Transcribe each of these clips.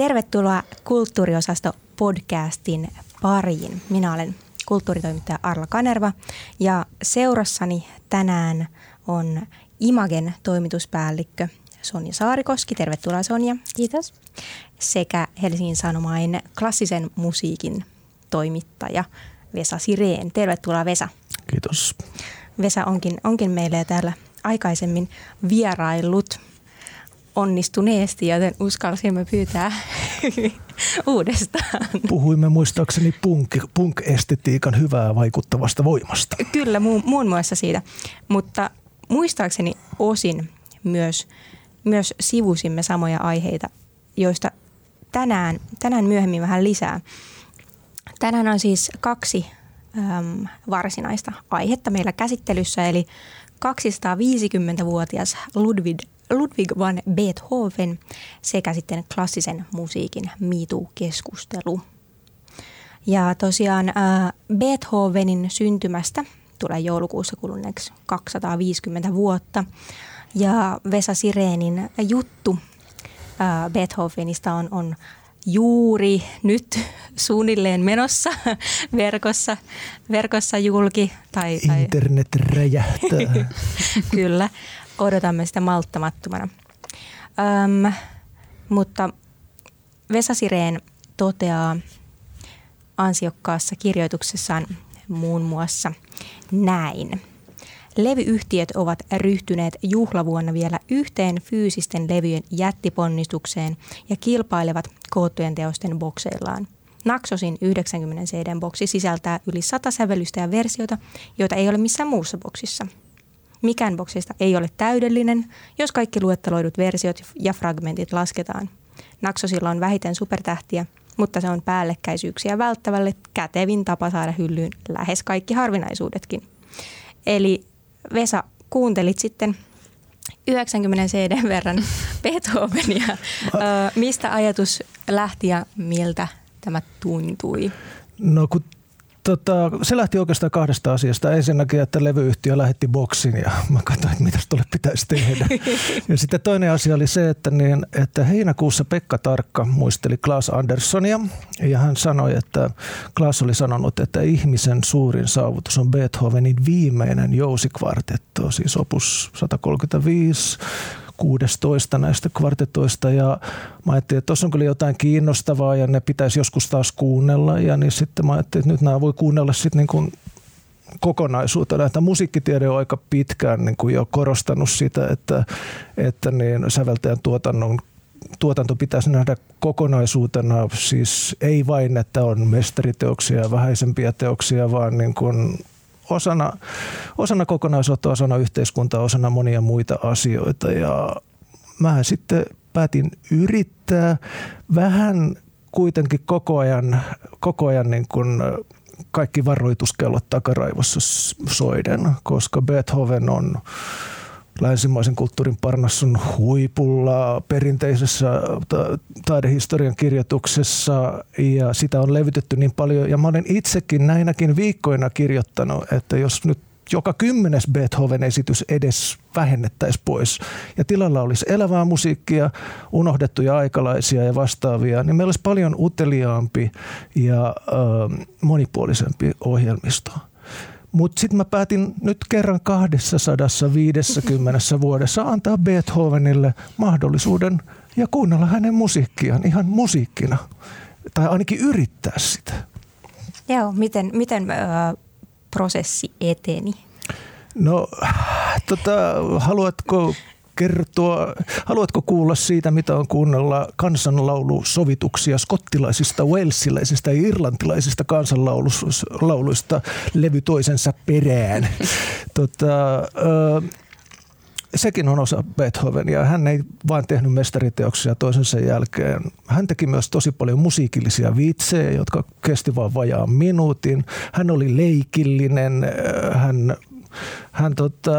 Tervetuloa Kulttuuriosasto podcastin pariin. Minä olen kulttuuritoimittaja Arla Kanerva ja seurassani tänään on Imagen toimituspäällikkö Sonja Saarikoski. Tervetuloa Sonja. Kiitos. Sekä Helsingin Sanomain klassisen musiikin toimittaja Vesa Sireen. Tervetuloa Vesa. Kiitos. Vesa onkin, onkin meille täällä aikaisemmin vieraillut onnistuneesti, joten uskalsimme pyytää uudestaan. Puhuimme muistaakseni punk, punk-estetiikan hyvää vaikuttavasta voimasta. Kyllä, muun, muun muassa siitä. Mutta muistaakseni osin myös, myös sivusimme samoja aiheita, joista tänään, tänään myöhemmin vähän lisää. Tänään on siis kaksi äm, varsinaista aihetta meillä käsittelyssä, eli 250-vuotias Ludwig, Ludwig van Beethoven sekä sitten klassisen musiikin MeToo-keskustelu. Ja tosiaan äh, Beethovenin syntymästä tulee joulukuussa kuluneeksi 250 vuotta. Ja Vesa Sireenin juttu äh, Beethovenista on, on juuri nyt suunnilleen menossa verkossa, verkossa julki. Tai, tai... Internet räjähtää. Kyllä, odotamme sitä malttamattomana. Öm, mutta Vesa Sireen toteaa ansiokkaassa kirjoituksessaan muun muassa näin. Levyyhtiöt ovat ryhtyneet juhlavuonna vielä yhteen fyysisten levyjen jättiponnistukseen ja kilpailevat koottujen teosten bokseillaan. Naxosin 90 CD-boksi sisältää yli 100 sävellystä ja versiota, joita ei ole missään muussa boksissa. Mikään boksista ei ole täydellinen, jos kaikki luetteloidut versiot ja fragmentit lasketaan. Naxosilla on vähiten supertähtiä, mutta se on päällekkäisyyksiä välttävälle kätevin tapa saada hyllyyn lähes kaikki harvinaisuudetkin. Eli Vesa, kuuntelit sitten 90 CD verran Beethovenia. Mistä ajatus lähti ja miltä tämä tuntui? No kun Tota, se lähti oikeastaan kahdesta asiasta. Ensinnäkin, että levyyhtiö lähetti boksin ja mä katsoin, että mitä tuolle pitäisi tehdä. Ja sitten toinen asia oli se, että, niin, että heinäkuussa Pekka Tarkka muisteli Klaas Anderssonia ja hän sanoi, että Klaas oli sanonut, että ihmisen suurin saavutus on Beethovenin viimeinen jousikvartetto, siis opus 135, 16 näistä kvartetoista ja mä ajattelin, että tuossa on kyllä jotain kiinnostavaa ja ne pitäisi joskus taas kuunnella ja niin sitten mä ajattelin, että nyt nämä voi kuunnella sitten niin kuin kokonaisuutena. Että musiikkitiede on aika pitkään niin kuin jo korostanut sitä, että, että niin säveltäjän tuotannon tuotanto pitäisi nähdä kokonaisuutena, siis ei vain, että on mestariteoksia ja vähäisempiä teoksia, vaan niin kuin osana, osana kokonaisuutta, osana yhteiskuntaa, osana monia muita asioita. Ja mä sitten päätin yrittää vähän kuitenkin koko ajan, koko ajan niin kuin kaikki varoituskellot takaraivossa soiden, koska Beethoven on länsimaisen kulttuurin parnassun huipulla perinteisessä taidehistorian kirjoituksessa ja sitä on levitetty niin paljon. Ja mä olen itsekin näinäkin viikkoina kirjoittanut, että jos nyt joka kymmenes Beethoven-esitys edes vähennettäisiin pois ja tilalla olisi elävää musiikkia, unohdettuja aikalaisia ja vastaavia, niin meillä olisi paljon uteliaampi ja äh, monipuolisempi ohjelmisto. Mutta sitten mä päätin nyt kerran 250 vuodessa antaa Beethovenille mahdollisuuden ja kuunnella hänen musiikkiaan ihan musiikkina. Tai ainakin yrittää sitä. Joo, miten, miten äh, prosessi eteni? No, tota, haluatko kertoa, haluatko kuulla siitä, mitä on kuunnella kansanlaulusovituksia skottilaisista, walesilaisista ja irlantilaisista kansanlauluista levy toisensa perään? Tota, ö, sekin on osa Beethovenia. Hän ei vain tehnyt mestariteoksia toisensa jälkeen. Hän teki myös tosi paljon musiikillisia vitsejä, jotka kesti vain vajaan minuutin. Hän oli leikillinen. Hän, hän tota,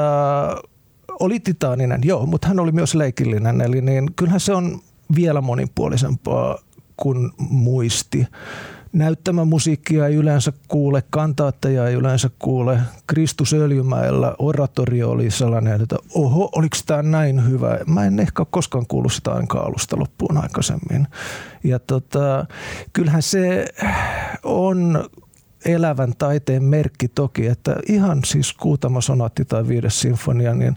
oli titaaninen, joo, mutta hän oli myös leikillinen. Eli niin, kyllähän se on vielä monipuolisempaa kuin muisti. näyttämämusiikkia ei yleensä kuule, kantaatteja ei yleensä kuule. Kristus Öljymäellä oratorio oli sellainen, että oho, oliko tämä näin hyvä? Mä en ehkä koskaan kuullut sitä ainakaan alusta loppuun aikaisemmin. Ja tota, kyllähän se on elävän taiteen merkki toki, että ihan siis kuutama sonaatti tai viides sinfonia, niin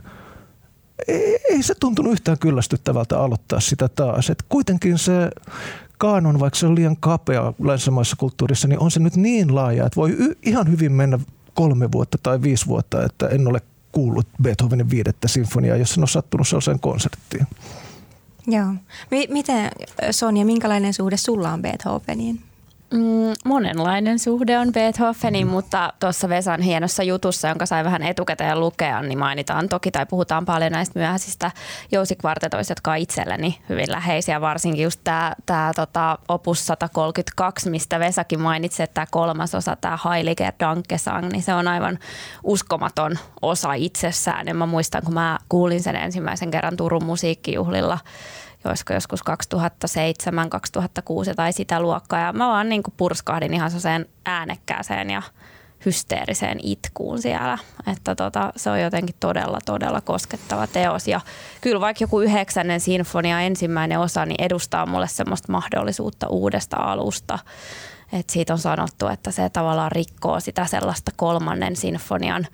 ei, ei se tuntunut yhtään kyllästyttävältä aloittaa sitä taas. Et kuitenkin se kaanon, vaikka se on liian kapea länsimaisessa kulttuurissa, niin on se nyt niin laaja, että voi y- ihan hyvin mennä kolme vuotta tai viisi vuotta, että en ole kuullut Beethovenin viidettä sinfoniaa, jos en ole sattunut sellaiseen konserttiin. Joo. M- miten Sonja, minkälainen suhde sulla on Beethoveniin? Mm, monenlainen suhde on Beethovenin, mm. mutta tuossa Vesan hienossa jutussa, jonka sai vähän etukäteen lukea, niin mainitaan toki tai puhutaan paljon näistä myöhäisistä jousikvartetoista, jotka on itselleni hyvin läheisiä. Varsinkin just tämä tää, tota, opus 132, mistä Vesakin mainitsi, että tämä kolmas osa, tämä Heiliger Dankesang, niin se on aivan uskomaton osa itsessään. Ja mä muistan, kun mä kuulin sen ensimmäisen kerran Turun musiikkijuhlilla – olisiko joskus 2007, 2006 tai sitä luokkaa. Ja mä vaan niin kuin purskahdin ihan sen äänekkääseen ja hysteeriseen itkuun siellä. Että tota, se on jotenkin todella, todella koskettava teos. Ja kyllä vaikka joku yhdeksännen sinfonia ensimmäinen osa, niin edustaa mulle semmoista mahdollisuutta uudesta alusta. Et siitä on sanottu, että se tavallaan rikkoo sitä sellaista kolmannen sinfonian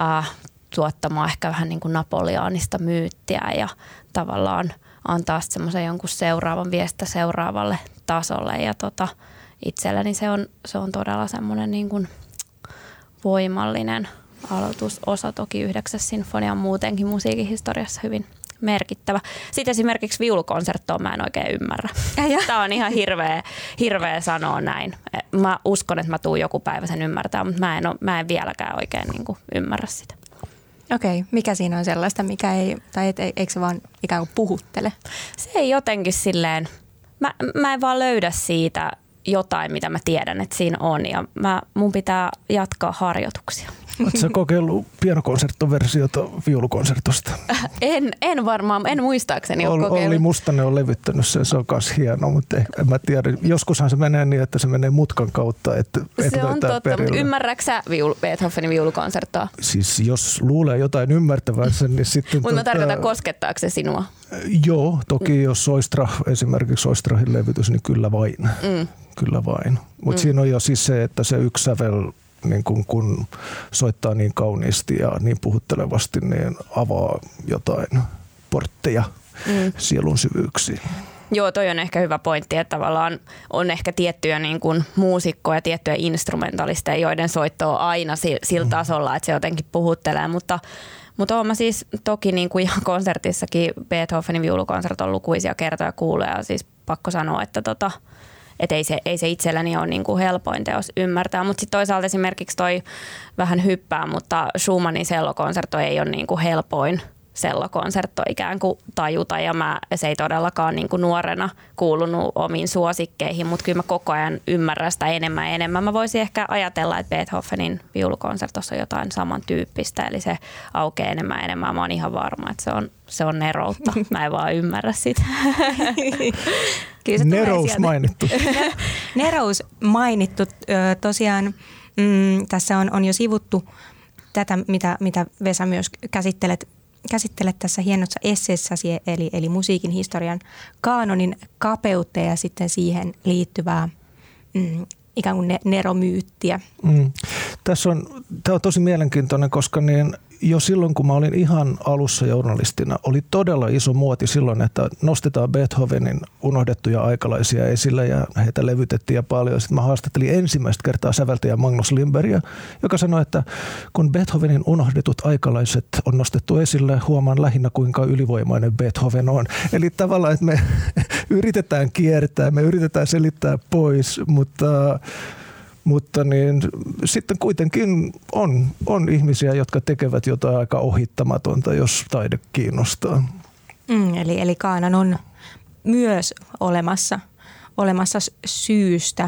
äh, tuottamaa ehkä vähän niin kuin napoleanista myyttiä ja tavallaan – antaa semmoisen jonkun seuraavan viestin seuraavalle tasolle. Ja tota, itselleni se on, se on todella semmoinen niin kuin voimallinen aloitusosa. Toki yhdeksäs sinfonia on muutenkin musiikin historiassa hyvin merkittävä. Sitten esimerkiksi viulukonserttoa mä en oikein ymmärrä. Tämä on ihan hirveä, hirveä sanoa näin. Mä uskon, että mä tuun joku päivä sen ymmärtää, mutta mä en, ole, mä en vieläkään oikein niin kuin ymmärrä sitä. Okei, okay. mikä siinä on sellaista, mikä ei, tai et, eikö se vaan ikään kuin puhuttele? Se ei jotenkin silleen, mä, mä en vaan löydä siitä jotain, mitä mä tiedän, että siinä on ja mä, mun pitää jatkaa harjoituksia. Oletko kokeillut pianokonserttoversiota viulukonsertosta? En, en varmaan, en muistaakseni ole kokeillut. Olli Mustanen on levyttänyt sen, se on myös hieno, mutta en mä tiedä. Joskushan se menee niin, että se menee mutkan kautta, että Se on totta, perille. mutta ymmärrätkö viul, Beethovenin viulukonserttoa? Siis jos luulee jotain ymmärtävänsä, niin sitten... mutta mä tarkoitan, koskettaako se sinua? Joo, toki mm. jos Soistra, esimerkiksi Soistrahin levytys, niin kyllä vain. Mm. Kyllä vain. Mutta mm. siinä on jo siis se, että se yksi sävel niin kun, kun soittaa niin kauniisti ja niin puhuttelevasti, niin avaa jotain portteja mm. sielun syvyyksiin. Joo, toi on ehkä hyvä pointti, että tavallaan on ehkä tiettyjä niin kuin muusikkoja, tiettyjä instrumentalisteja, joiden soitto on aina sillä mm. tasolla, että se jotenkin puhuttelee, mutta mutta olen siis toki niin kuin ihan konsertissakin Beethovenin viulukonserton lukuisia kertoja kuulee ja siis pakko sanoa, että tota, että ei se, ei se itselläni ole niin kuin helpoin teos ymmärtää. Mutta sitten toisaalta esimerkiksi toi vähän hyppää, mutta Schumannin sellokonserto ei ole niin kuin helpoin sellokonsertto ikään kuin tajuta ja mä, se ei todellakaan niin kuin nuorena kuulunut omiin suosikkeihin, mutta kyllä mä koko ajan ymmärrän sitä enemmän ja enemmän. Mä voisin ehkä ajatella, että Beethovenin viulukonsertossa on jotain samantyyppistä, eli se aukeaa enemmän ja enemmän. Mä oon ihan varma, että se on, se on neroutta. Mä en vaan ymmärrä sitä. Kyllä se Nerous mainittu. Nerous mainittu. Tosiaan mm, tässä on, on jo sivuttu tätä, mitä, mitä Vesa myös käsittelet, käsittelet tässä hienossa esseessäsi, eli, eli musiikin historian kaanonin kapeutta ja sitten siihen liittyvää mm, ikään kuin neromyyttiä. Mm. Tässä on, tämä on tosi mielenkiintoinen, koska niin jo silloin, kun mä olin ihan alussa journalistina, oli todella iso muoti silloin, että nostetaan Beethovenin unohdettuja aikalaisia esille ja heitä levytettiin ja paljon. Sitten mä haastattelin ensimmäistä kertaa säveltäjä Magnus Limberia, joka sanoi, että kun Beethovenin unohdetut aikalaiset on nostettu esille, huomaan lähinnä kuinka ylivoimainen Beethoven on. Eli tavallaan, että me yritetään kiertää, me yritetään selittää pois, mutta mutta niin, sitten kuitenkin on, on ihmisiä, jotka tekevät jotain aika ohittamatonta, jos taide kiinnostaa. Mm, eli, eli Kaanan on myös olemassa, olemassa syystä.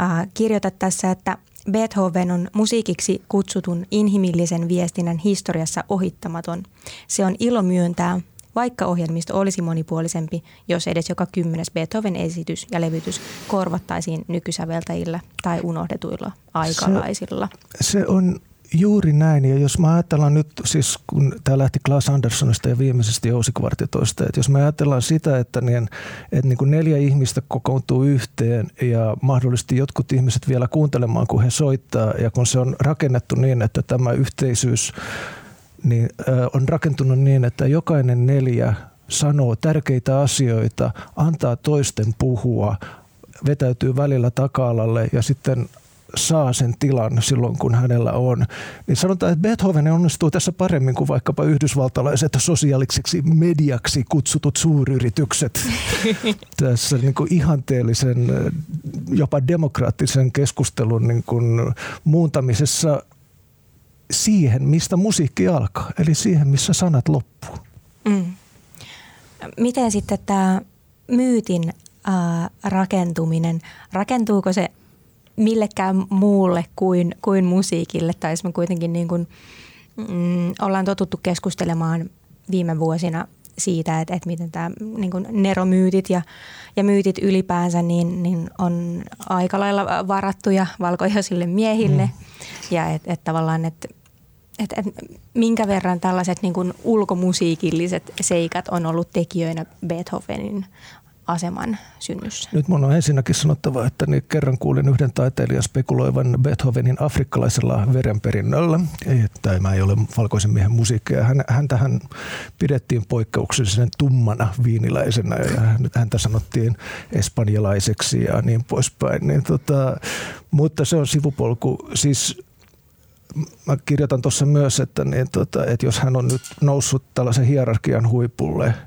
Äh, kirjoitat tässä, että Beethoven on musiikiksi kutsutun inhimillisen viestinnän historiassa ohittamaton. Se on ilo myöntää, vaikka ohjelmisto olisi monipuolisempi, jos edes joka kymmenes Beethoven-esitys ja levytys korvattaisiin nykysäveltäjillä tai unohdetuilla aikalaisilla. Se, se on Juuri näin. Ja jos mä ajatellaan nyt, siis kun tämä lähti Klaas Anderssonista ja viimeisestä jousikvartitoista, että jos me ajatellaan sitä, että, niin, että niin kuin neljä ihmistä kokoontuu yhteen ja mahdollisesti jotkut ihmiset vielä kuuntelemaan, kun he soittaa ja kun se on rakennettu niin, että tämä yhteisyys niin, on rakentunut niin, että jokainen neljä sanoo tärkeitä asioita, antaa toisten puhua, vetäytyy välillä taka-alalle ja sitten saa sen tilan silloin, kun hänellä on. Niin sanotaan, että Beethoven onnistuu tässä paremmin kuin vaikkapa yhdysvaltalaiset sosiaaliseksi mediaksi kutsutut suuryritykset tässä niin kuin ihanteellisen, jopa demokraattisen keskustelun niin kuin muuntamisessa siihen, mistä musiikki alkaa, eli siihen, missä sanat loppuu. Mm. Miten sitten tämä myytin äh, rakentuminen, rakentuuko se millekään muulle kuin, kuin musiikille. Tai me kuitenkin niin kuin, mm, ollaan totuttu keskustelemaan viime vuosina siitä, että, että miten tämä niin kuin neromyytit ja, ja myytit ylipäänsä niin, niin on aika lailla varattuja valkoisille miehille. Mm. Ja että et tavallaan, että et, et, minkä verran tällaiset niin kuin ulkomusiikilliset seikat on ollut tekijöinä Beethovenin aseman synnyssä. Nyt mun on ensinnäkin sanottava, että niin kerran kuulin yhden taiteilijan spekuloivan Beethovenin afrikkalaisella verenperinnöllä. Tämä ei ole valkoisen miehen musiikkia. Hän, häntähän pidettiin poikkeuksellisen tummana viiniläisenä ja häntä sanottiin espanjalaiseksi ja niin poispäin. Niin tota, mutta se on sivupolku. Siis mä kirjoitan tuossa myös, että, niin, tota, että jos hän on nyt noussut tällaisen hierarkian huipulle –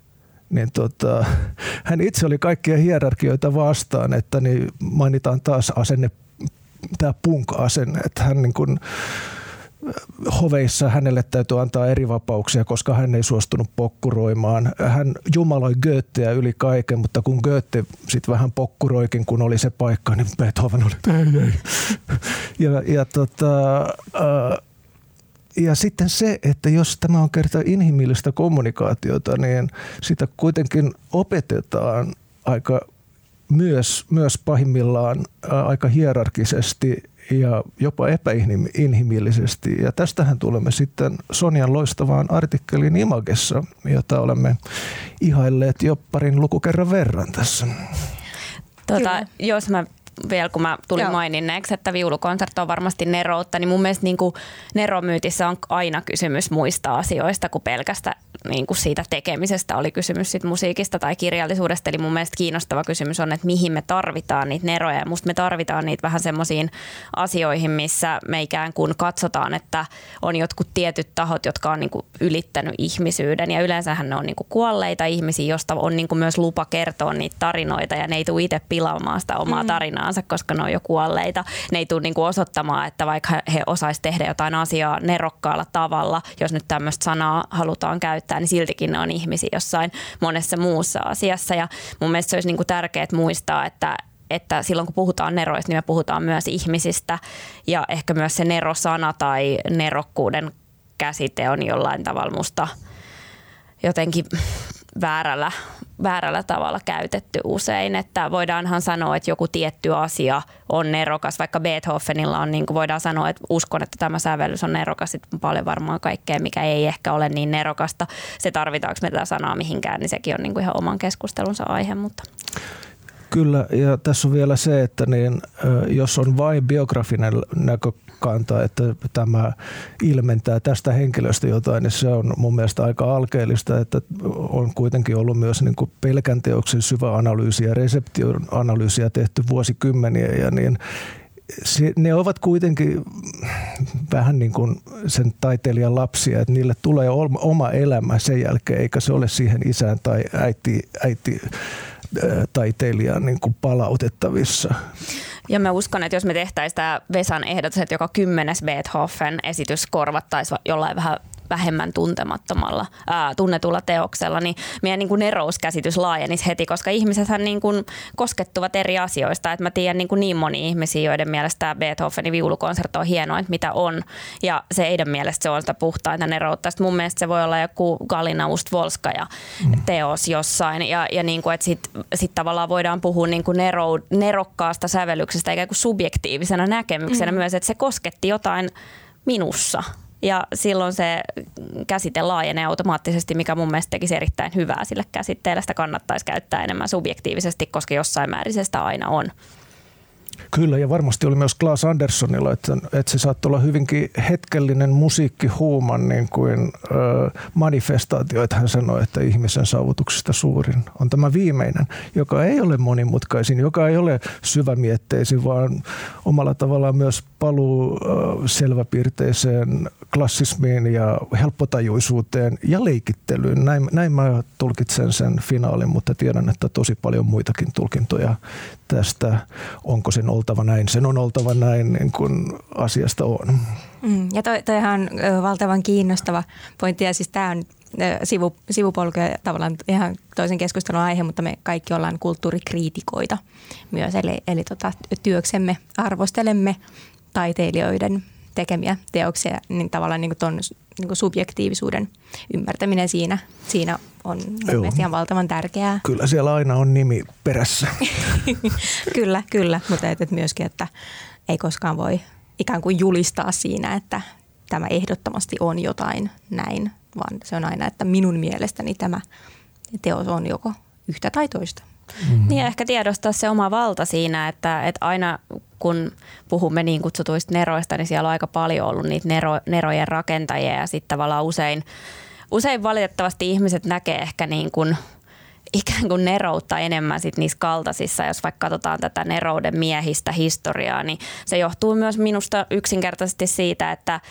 niin tota, hän itse oli kaikkia hierarkioita vastaan, että niin mainitaan taas asenne, tämä punk-asenne, että hän niin kuin, hoveissa hänelle täytyy antaa eri vapauksia, koska hän ei suostunut pokkuroimaan. Hän jumaloi Goetheä yli kaiken, mutta kun Goethe sitten vähän pokkuroikin, kun oli se paikka, niin Beethoven oli, ei, ei. Ja, ja tota, äh, ja sitten se, että jos tämä on kerta inhimillistä kommunikaatiota, niin sitä kuitenkin opetetaan aika myös, myös pahimmillaan aika hierarkisesti ja jopa epäinhimillisesti. Ja tästähän tulemme sitten Sonian loistavaan artikkeliin Imagessa, jota olemme ihailleet jo parin lukukerran verran tässä. Tota, jos mä vielä, kun mä tulin Joo. maininneeksi, että viulukonsertti on varmasti neroutta, niin mun mielestä niin kuin neromyytissä on aina kysymys muista asioista kuin pelkästä niin kuin siitä tekemisestä oli kysymys sit musiikista tai kirjallisuudesta. Eli mun mielestä kiinnostava kysymys on, että mihin me tarvitaan niitä neroja. Ja musta me tarvitaan niitä vähän semmoisiin asioihin, missä me ikään kuin katsotaan, että on jotkut tietyt tahot, jotka on niin kuin ylittänyt ihmisyyden. Ja yleensähän ne on niin kuin kuolleita ihmisiä, josta on niin kuin myös lupa kertoa niitä tarinoita ja ne ei tule itse pilaamaan sitä omaa mm. tarinaansa, koska ne on jo kuolleita. Ne ei tule niin kuin osoittamaan, että vaikka he osaisivat tehdä jotain asiaa nerokkaalla tavalla, jos nyt tämmöistä sanaa halutaan käyttää, käyttää, niin siltikin ne on ihmisiä jossain monessa muussa asiassa. Ja mun mielestä se olisi niin kuin tärkeää muistaa, että että silloin kun puhutaan neroista, niin me puhutaan myös ihmisistä ja ehkä myös se nerosana tai nerokkuuden käsite on jollain tavalla musta jotenkin väärällä, väärällä tavalla käytetty usein. Että voidaanhan sanoa, että joku tietty asia on nerokas, vaikka Beethovenilla on, niin kuin voidaan sanoa, että uskon, että tämä sävellys on nerokas, sitten on paljon varmaan kaikkea, mikä ei ehkä ole niin nerokasta. Se tarvitaanko me tätä sanaa mihinkään, niin sekin on niin kuin ihan oman keskustelunsa aihe, mutta Kyllä, ja tässä on vielä se, että niin, jos on vain biografinen näkökanta, että tämä ilmentää tästä henkilöstä jotain, niin se on mun mielestä aika alkeellista, että on kuitenkin ollut myös niin kuin pelkän teoksen syvä analyysi ja reseption analyysiä tehty vuosikymmeniä, ja niin se, ne ovat kuitenkin vähän niin kuin sen taiteilijan lapsia, että niille tulee oma elämä sen jälkeen, eikä se ole siihen isään tai äiti, äiti taiteilijan niin kuin palautettavissa. Ja mä uskon, että jos me tehtäisiin tämä Vesan ehdotus, että joka kymmenes Beethoven esitys korvattaisiin jollain vähän vähemmän tuntemattomalla, ää, tunnetulla teoksella, niin meidän niin kuin nerouskäsitys laajenisi heti, koska ihmisethän niin kuin koskettuvat eri asioista. Et mä tiedän niin, kuin niin moni ihmisiä, joiden mielestä Beethovenin viulukonsertto on hienoa, että mitä on. Ja se heidän mielestä se on sitä puhtaita neroutta. Sitten mun mielestä se voi olla joku Galina Ustvolskaja mm. teos jossain. Ja, ja niin kuin, että sitten sit tavallaan voidaan puhua niin kuin nero, nerokkaasta sävellyksestä ikään kuin subjektiivisena näkemyksenä mm. myös, että se kosketti jotain minussa ja silloin se käsite laajenee automaattisesti, mikä mun mielestä tekisi erittäin hyvää sille käsitteelle. Sitä kannattaisi käyttää enemmän subjektiivisesti, koska jossain määrin se sitä aina on. Kyllä, ja varmasti oli myös Klaas Anderssonilla, että, että se saattoi olla hyvinkin hetkellinen musiikkihuuman niin kuin, äh, manifestaatio, että hän sanoi, että ihmisen saavutuksista suurin on tämä viimeinen, joka ei ole monimutkaisin, joka ei ole syvämietteisin, vaan omalla tavallaan myös paluu äh, selväpiirteiseen klassismiin ja helppotajuisuuteen ja leikittelyyn. Näin, näin mä tulkitsen sen finaalin, mutta tiedän, että tosi paljon muitakin tulkintoja tästä. Onko sen oltava näin? Sen on oltava näin, niin kuin asiasta on. Mm, ja toi, toihan on valtavan kiinnostava pointti. Ja siis tämä on sivu, sivupolku ja tavallaan ihan toisen keskustelun aihe, mutta me kaikki ollaan kulttuurikriitikoita myös. Eli, eli tota, työksemme arvostelemme taiteilijoiden tekemiä teoksia, niin tavallaan niin tuon niin subjektiivisuuden ymmärtäminen siinä, siinä on mielestäni ihan valtavan tärkeää. Kyllä siellä aina on nimi perässä. kyllä, kyllä, mutta et, et myöskin, että ei koskaan voi ikään kuin julistaa siinä, että tämä ehdottomasti on jotain näin, vaan se on aina, että minun mielestäni tämä teos on joko yhtä tai toista. Mm-hmm. Niin ehkä tiedostaa se oma valta siinä, että, että aina kun puhumme niin kutsutuista neroista, niin siellä on aika paljon ollut niitä nero, nerojen rakentajia ja sitten tavallaan usein, usein valitettavasti ihmiset näkee ehkä niin kuin ikään kuin neroutta enemmän sit niissä kaltaisissa. Jos vaikka katsotaan tätä nerouden miehistä historiaa, niin se johtuu myös minusta yksinkertaisesti siitä, että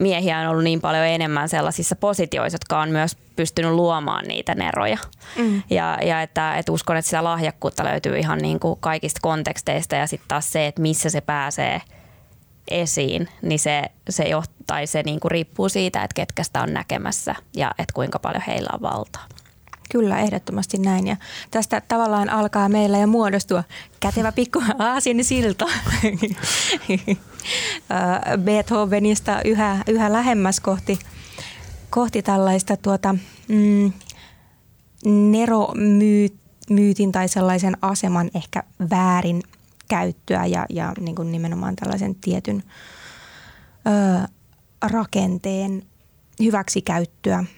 miehiä on ollut niin paljon enemmän sellaisissa positioissa, jotka on myös pystynyt luomaan niitä neroja. Mm. Ja, ja että, että uskon, että sitä lahjakkuutta löytyy ihan niin kuin kaikista konteksteista ja sitten taas se, että missä se pääsee esiin, niin se, se, joht, tai se niin kuin riippuu siitä, että ketkä sitä on näkemässä ja että kuinka paljon heillä on valtaa. Kyllä, ehdottomasti näin. Ja tästä tavallaan alkaa meillä jo muodostua kätevä pikku aasin silta Beethovenista yhä, yhä lähemmäs kohti, kohti tällaista tuota, mm, neromyytin tai sellaisen aseman ehkä väärin käyttöä ja, ja niin kuin nimenomaan tällaisen tietyn ö, rakenteen hyväksikäyttöä –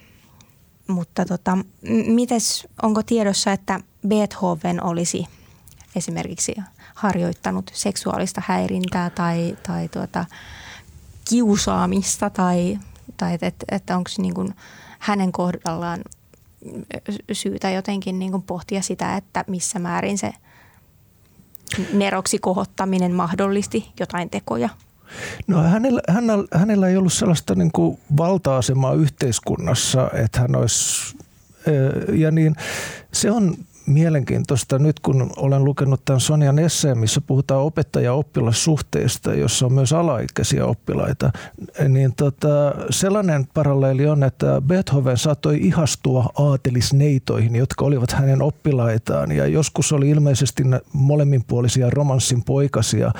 mutta tota, mites, onko tiedossa, että Beethoven olisi esimerkiksi harjoittanut seksuaalista häirintää tai, tai tuota, kiusaamista tai, tai että, että onko niin hänen kohdallaan syytä jotenkin niin pohtia sitä, että missä määrin se neroksi kohottaminen mahdollisti jotain tekoja – No hänellä, hänellä, hänellä ei ollut sellaista niin kuin valta-asemaa yhteiskunnassa, että hän olisi, ja niin se on mielenkiintoista nyt, kun olen lukenut tämän Sonjan esseen, missä puhutaan opettaja-oppilassuhteista, jossa on myös alaikäisiä oppilaita, niin tota, sellainen paralleeli on, että Beethoven saattoi ihastua aatelisneitoihin, jotka olivat hänen oppilaitaan, ja joskus oli ilmeisesti molemminpuolisia romanssin poikasia,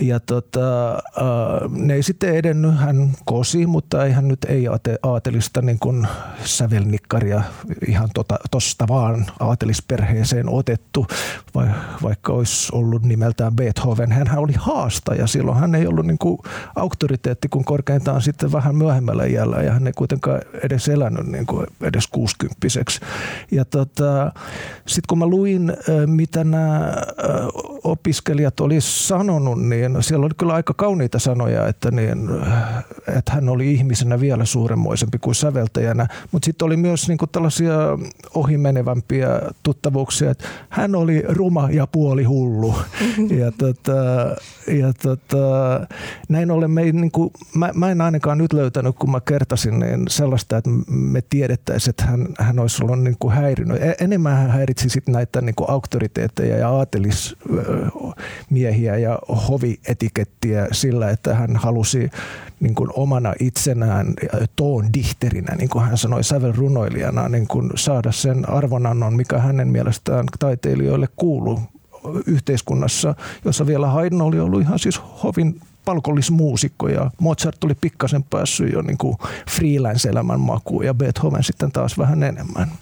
ja tota, äh, ne ei sitten edennyt, hän kosi, mutta ei hän nyt ei aatelista niin kuin sävelnikkaria ihan tota, vaan aatelisperheeseen otettu, vai, vaikka olisi ollut nimeltään Beethoven. Hän oli haastaja silloin, hän ei ollut niin kuin auktoriteetti kuin korkeintaan sitten vähän myöhemmällä iällä ja hän ei kuitenkaan edes elänyt niin kuin edes kuusikymppiseksi. Ja tota, sitten kun mä luin, äh, mitä nämä äh, opiskelijat oli sanonut, niin siellä oli kyllä aika kauniita sanoja, että, niin, että hän oli ihmisenä vielä suuremmoisempi kuin säveltäjänä, mutta sitten oli myös niin kuin tällaisia ohimenevämpiä tuttavuuksia, että hän oli ruma ja puoli hullu. Ja, tota, ja tota, näin ollen me ei, niin kuin, mä, mä en ainakaan nyt löytänyt, kun mä kertasin, niin sellaista, että me tiedettäisiin, että hän, hän olisi ollut niin kuin häirinyt. E, enemmän hän häiritsi sit näitä niin kuin auktoriteetteja ja aatelis miehiä ja hovietikettiä sillä, että hän halusi niin kuin omana itsenään toon dihterinä, niin kuin hän sanoi sävelrunoilijana, niin kuin saada sen arvonannon, mikä hänen mielestään taiteilijoille kuuluu yhteiskunnassa, jossa vielä Haydn oli ollut ihan siis hovin palkollismuusikko ja Mozart tuli pikkasen päässyt jo niin freelance-elämän makuun ja Beethoven sitten taas vähän enemmän.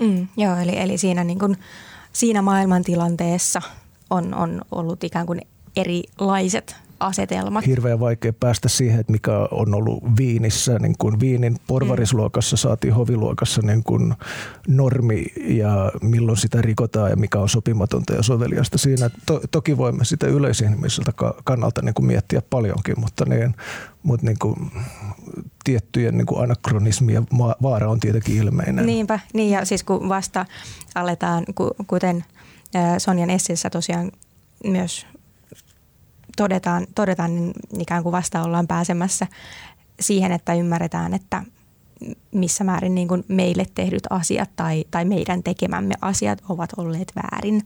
Mm, joo, eli, eli siinä, niin kuin, siinä maailmantilanteessa on, on ollut ikään kuin erilaiset asetelmat. Hirveän vaikea päästä siihen, että mikä on ollut Viinissä. Niin kuin Viinin porvarisluokassa saatiin hoviluokassa niin kuin normi ja milloin sitä rikotaan ja mikä on sopimatonta ja soveliasta. Siinä to, toki voimme sitä yleisinhimiseltä kannalta niin kuin miettiä paljonkin, mutta, niin, mutta niin kuin, tiettyjen niin kuin anakronismien vaara on tietenkin ilmeinen. Niinpä, niin ja siis kun vasta aletaan, kuten Sonjan Essissä tosiaan myös todetaan, todetaan niin ikään kuin vasta ollaan pääsemässä siihen, että ymmärretään, että missä määrin niin kuin meille tehdyt asiat tai, tai meidän tekemämme asiat ovat olleet väärin.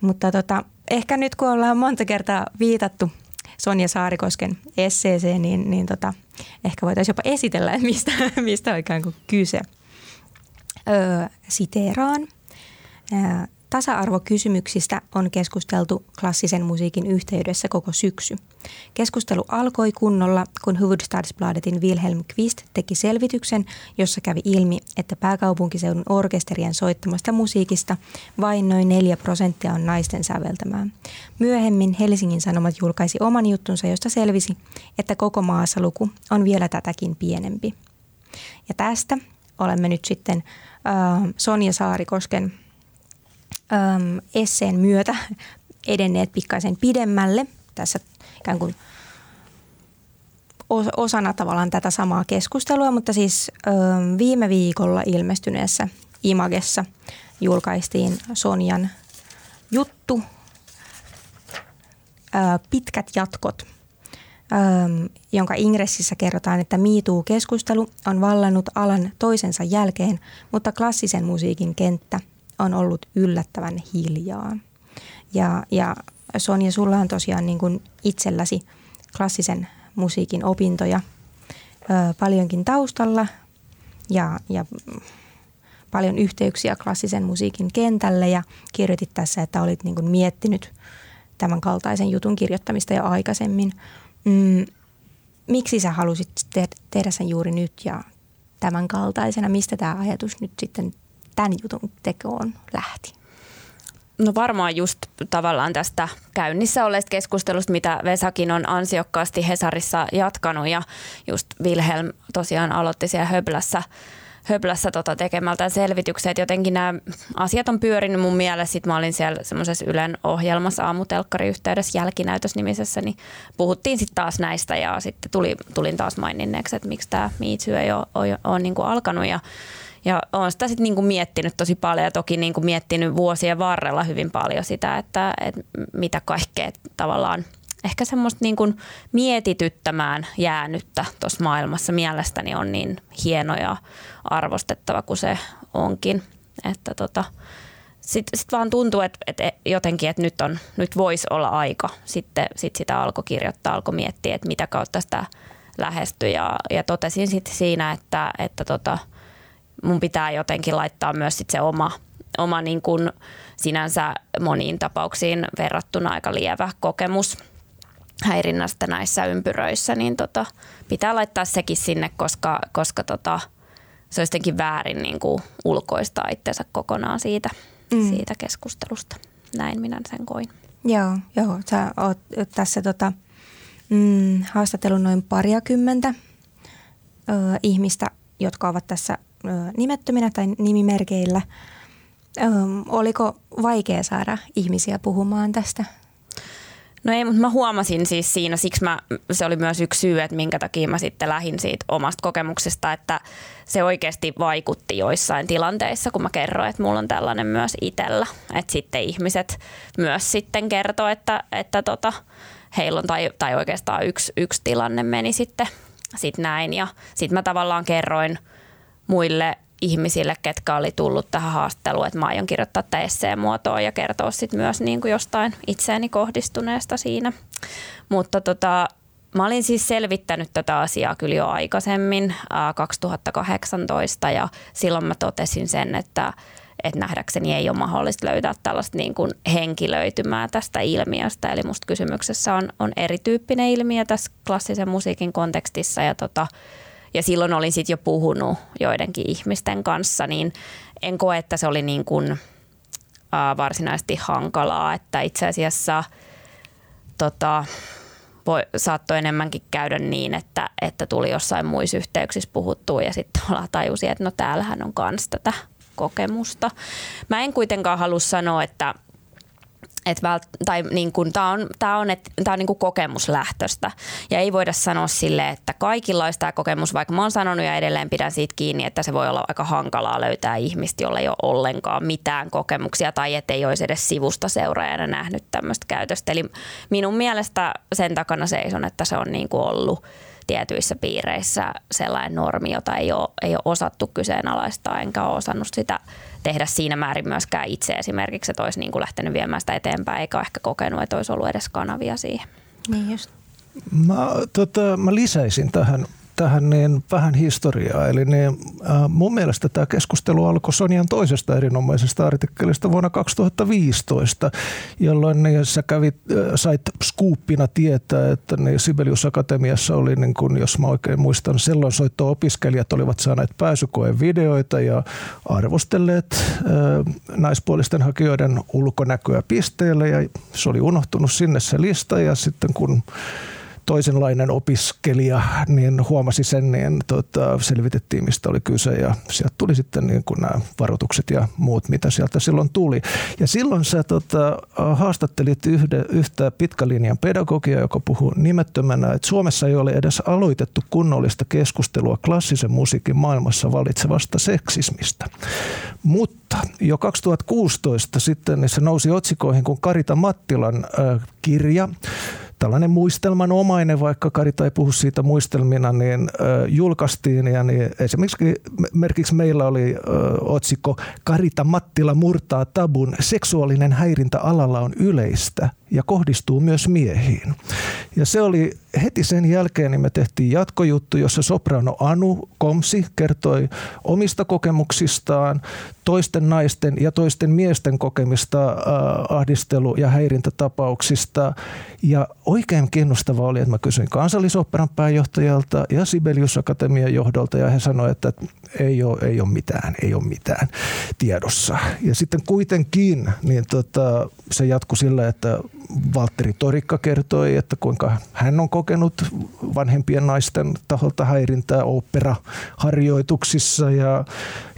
Mutta tota, ehkä nyt kun ollaan monta kertaa viitattu Sonja Saarikosken esseeseen, niin, niin tota, ehkä voitaisiin jopa esitellä, mistä, mistä oikein kuin kyse. Öö, siteeraan. Tasa-arvokysymyksistä on keskusteltu klassisen musiikin yhteydessä koko syksy. Keskustelu alkoi kunnolla, kun Hufvudstadsbladetin Wilhelm Quist teki selvityksen, jossa kävi ilmi, että pääkaupunkiseudun orkesterien soittamasta musiikista vain noin 4 prosenttia on naisten säveltämää. Myöhemmin Helsingin Sanomat julkaisi oman juttunsa, josta selvisi, että koko maassa luku on vielä tätäkin pienempi. Ja tästä olemme nyt sitten äh, Sonja Saarikosken äm, esseen myötä edenneet pikkaisen pidemmälle. Tässä ikään kuin osana tavallaan tätä samaa keskustelua, mutta siis äm, viime viikolla ilmestyneessä Imagessa julkaistiin Sonjan juttu. Ää, Pitkät jatkot, äm, jonka ingressissä kerrotaan, että MeToo-keskustelu on vallannut alan toisensa jälkeen, mutta klassisen musiikin kenttä – on ollut yllättävän hiljaa. Ja, ja Sonja, sulla on tosiaan niin kuin itselläsi klassisen musiikin opintoja ö, paljonkin taustalla ja, ja paljon yhteyksiä klassisen musiikin kentälle ja kirjoitit tässä, että olit niin kuin miettinyt tämän kaltaisen jutun kirjoittamista jo aikaisemmin. Mm, miksi sä halusit te- tehdä sen juuri nyt ja tämän kaltaisena? Mistä tämä ajatus nyt sitten tämän jutun tekoon lähti? No varmaan just tavallaan tästä käynnissä olleesta keskustelusta, mitä Vesakin on ansiokkaasti Hesarissa jatkanut ja just Wilhelm tosiaan aloitti siellä Höblässä, Höblässä tota tekemältä selvityksen, että jotenkin nämä asiat on pyörinyt mun mielestä. Sitten mä olin siellä semmoisessa Ylen ohjelmassa aamutelkkariyhteydessä jälkinäytösnimisessä, niin puhuttiin sitten taas näistä ja sitten tuli, tulin taas maininneeksi, että miksi tämä Me ei ole, ole, ole niin kuin alkanut ja ja olen sitä sitten niinku miettinyt tosi paljon ja toki niinku miettinyt vuosien varrella hyvin paljon sitä, että, että mitä kaikkea tavallaan ehkä semmoista niinku mietityttämään jäänyttä tuossa maailmassa mielestäni on niin hieno ja arvostettava kuin se onkin. Että tota, sitten sit vaan tuntuu, että, että jotenkin, että nyt, on, nyt voisi olla aika. Sitten sit sitä alkoi kirjoittaa, alkoi miettiä, että mitä kautta sitä lähestyi ja, ja totesin sitten siinä, että, että tota, mun pitää jotenkin laittaa myös sit se oma, oma niin kuin sinänsä moniin tapauksiin verrattuna aika lievä kokemus häirinnästä näissä ympyröissä, niin tota, pitää laittaa sekin sinne, koska, koska tota, se olisi jotenkin väärin niin kuin ulkoistaa itsensä kokonaan siitä, mm. siitä keskustelusta. Näin minä sen koin. Joo, joo. Sä oot tässä tota, mm, haastatellut noin pariakymmentä ö, ihmistä, jotka ovat tässä nimettöminä tai nimimerkeillä. Oliko vaikea saada ihmisiä puhumaan tästä? No ei, mutta mä huomasin siis siinä, siksi mä, se oli myös yksi syy, että minkä takia mä sitten lähdin siitä omasta kokemuksesta, että se oikeasti vaikutti joissain tilanteissa, kun mä kerroin, että mulla on tällainen myös itsellä. Että sitten ihmiset myös sitten kertoo, että, että tota, heillä on, tai, tai oikeastaan yksi, yksi tilanne meni sitten sit näin. Ja sitten mä tavallaan kerroin – muille ihmisille, ketkä oli tullut tähän haastatteluun, että mä aion kirjoittaa tätä esseen muotoon ja kertoa sitten myös niin kuin jostain itseeni kohdistuneesta siinä. Mutta tota, Mä olin siis selvittänyt tätä asiaa kyllä jo aikaisemmin, 2018, ja silloin mä totesin sen, että, että nähdäkseni ei ole mahdollista löytää tällaista niin kuin henkilöitymää tästä ilmiöstä. Eli musta kysymyksessä on, on erityyppinen ilmiö tässä klassisen musiikin kontekstissa, ja, tota, ja silloin olin sitten jo puhunut joidenkin ihmisten kanssa, niin en koe, että se oli niin kuin, varsinaisesti hankalaa, että itse asiassa tota, voi, saattoi enemmänkin käydä niin, että, että tuli jossain muissa yhteyksissä puhuttua ja sitten tajusi, että no täällähän on myös tätä kokemusta. Mä en kuitenkaan halua sanoa, että et vält, tai niin kuin, tämä on, tää on, et, tää on niin kuin kokemuslähtöistä. Ja ei voida sanoa sille, että kaikilla olisi tämä kokemus, vaikka mä oon sanonut ja edelleen pidän siitä kiinni, että se voi olla aika hankalaa löytää ihmistä, jolla ei ole ollenkaan mitään kokemuksia tai ettei olisi edes sivusta seuraajana nähnyt tämmöistä käytöstä. Eli minun mielestä sen takana seison, että se on niin ollut tietyissä piireissä sellainen normi, jota ei ole, ei ole osattu kyseenalaistaa, enkä ole osannut sitä tehdä siinä määrin myöskään itse esimerkiksi, että olisi niin kuin lähtenyt viemään sitä eteenpäin, eikä ehkä kokenut, että olisi ollut edes kanavia siihen. Niin just. Mä, tota, mä lisäisin tähän tähän niin vähän historiaa. Eli niin, äh, mun mielestä tämä keskustelu alkoi Sonian toisesta erinomaisesta artikkelista vuonna 2015, jolloin niin sä kävit, äh, sait skuuppina tietää, että niin Sibelius Akatemiassa oli, niin kun, jos mä oikein muistan, silloin soitto-opiskelijat olivat saaneet pääsykoen videoita ja arvostelleet äh, naispuolisten hakijoiden ulkonäköä pisteelle ja se oli unohtunut sinne se lista ja sitten kun toisenlainen opiskelija, niin huomasi sen, niin tota, selvitettiin, mistä oli kyse ja sieltä tuli sitten niin kuin nämä varoitukset ja muut, mitä sieltä silloin tuli. Ja silloin sä tota, haastattelit yhde, yhtä pitkälinjan pedagogia, joka puhuu nimettömänä, että Suomessa ei ole edes aloitettu kunnollista keskustelua klassisen musiikin maailmassa valitsevasta seksismistä. Mutta jo 2016 sitten niin se nousi otsikoihin, kun Karita Mattilan äh, kirja tällainen muistelmanomainen, vaikka Karita ei puhu siitä muistelmina, niin julkaistiin. Ja niin esimerkiksi merkiksi meillä oli otsikko Karita Mattila murtaa tabun. Seksuaalinen häirintä alalla on yleistä ja kohdistuu myös miehiin. Ja se oli heti sen jälkeen, niin me tehtiin jatkojuttu, jossa soprano Anu Komsi kertoi omista kokemuksistaan, toisten naisten ja toisten miesten kokemista äh, ahdistelu- ja häirintätapauksista. Ja oikein kiinnostavaa oli, että mä kysyin kansallisoperan pääjohtajalta ja Sibelius Akatemian johdolta ja he sanoivat, että ei ole, ei ole mitään, ei ole mitään tiedossa. Ja sitten kuitenkin niin tota, se jatkui sillä, että Valtteri Torikka kertoi, että kuinka hän on kokenut vanhempien naisten taholta häirintää operaharjoituksissa. Ja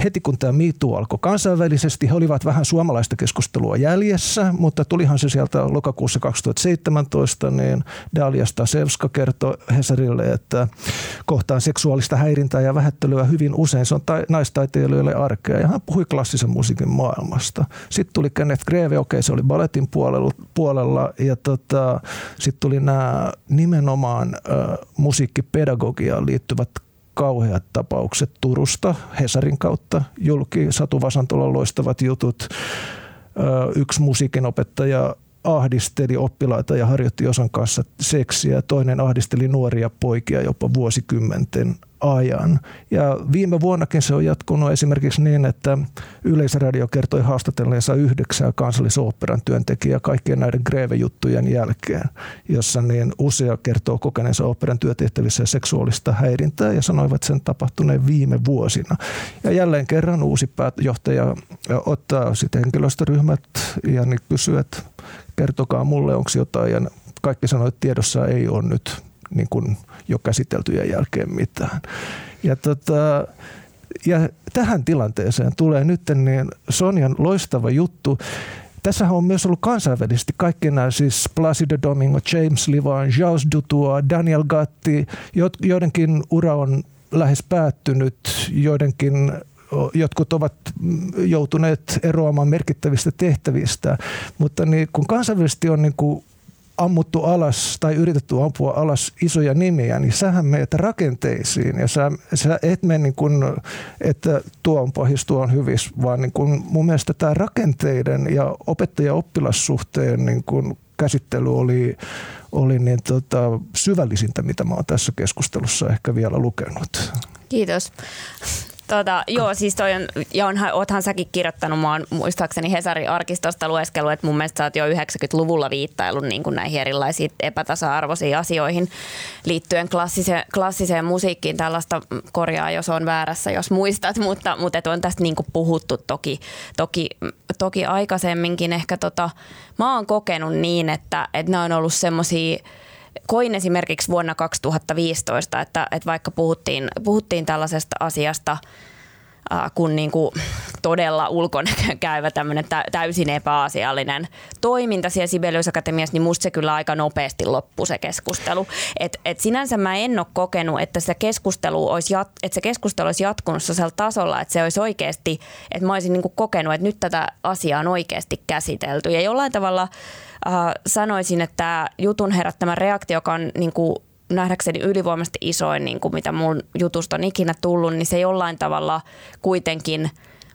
heti kun tämä MeToo alkoi kansainvälisesti, he olivat vähän suomalaista keskustelua jäljessä, mutta tulihan se sieltä lokakuussa 2017, niin Dalia Stasevska kertoi Hesarille, että kohtaan seksuaalista häirintää ja vähättelyä hyvin usein. Se on ta- naistaiteilijoille arkea ja hän puhui klassisen musiikin maailmasta. Sitten tuli Kenneth Greve, okei se oli balletin puolella, ja tota, sitten tuli nämä nimenomaan äh, musiikkipedagogiaan liittyvät kauheat tapaukset Turusta Hesarin kautta julki Satu Vasantolan loistavat jutut. Yksi musiikinopettaja ahdisteli oppilaita ja harjoitti osan kanssa seksiä. Toinen ahdisteli nuoria poikia jopa vuosikymmenten ajan. Ja viime vuonnakin se on jatkunut esimerkiksi niin, että Yleisradio kertoi haastatelleensa yhdeksää kansallisoopperan työntekijää kaikkien näiden Greve-juttujen jälkeen, jossa niin usea kertoo kokeneensa oopperan työtehtävissä seksuaalista häirintää ja sanoivat sen tapahtuneen viime vuosina. Ja jälleen kerran uusi pääjohtaja ottaa sitten henkilöstöryhmät ja niin kysyy, että kertokaa mulle, onko jotain. Ja kaikki sanoivat, että tiedossa ei ole nyt niin kuin jo käsiteltyjen jälkeen mitään. Ja, tota, ja tähän tilanteeseen tulee nyt niin Sonjan loistava juttu. Tässä on myös ollut kansainvälisesti kaikki nämä, siis Placido Domingo, James Livan, Jaules Dutour, Daniel Gatti, joidenkin ura on lähes päättynyt, joidenkin jotkut ovat joutuneet eroamaan merkittävistä tehtävistä, mutta niin kun kansainvälisesti on niin kuin ammuttu alas tai yritetty ampua alas isoja nimiä, niin sähän meet rakenteisiin ja sä, sä et mene niin kuin, että tuo on pahis, tuo on hyvis, vaan niin kuin mun mielestä tämä rakenteiden ja opettaja-oppilassuhteen niin kuin käsittely oli, oli niin tota, syvällisintä, mitä mä oon tässä keskustelussa ehkä vielä lukenut. Kiitos. Tota, joo, siis toi on, ja onhan, oothan säkin kirjoittanut, mä oon muistaakseni Hesarin arkistosta lueskelu, että mun mielestä sä oot jo 90-luvulla viittaillut niin kuin näihin erilaisiin epätasa-arvoisiin asioihin liittyen klassiseen, klassiseen musiikkiin. Tällaista korjaa, jos on väärässä, jos muistat, mutta, mutta et on tästä niin kuin puhuttu toki, toki, toki aikaisemminkin. Ehkä tota, mä oon kokenut niin, että, että nämä on ollut semmoisia koin esimerkiksi vuonna 2015, että, että vaikka puhuttiin, puhuttiin tällaisesta asiasta, kun niin kuin todella ulkona käyvä tämmöinen täysin epäasiallinen toiminta siellä Sibelius Akatemiassa, niin musta se kyllä aika nopeasti loppui se keskustelu. Et, et sinänsä mä en ole kokenut, että se keskustelu olisi, jat, että se keskustelu olisi jatkunut sellaisella tasolla, että se olisi oikeasti, että mä olisin niin kuin kokenut, että nyt tätä asiaa on oikeasti käsitelty. Ja jollain tavalla äh, sanoisin, että jutun herättämä reaktio, joka on niin kuin nähdäkseni ylivoimaisesti isoin, niin kuin mitä mun jutusta on ikinä tullut, niin se jollain tavalla kuitenkin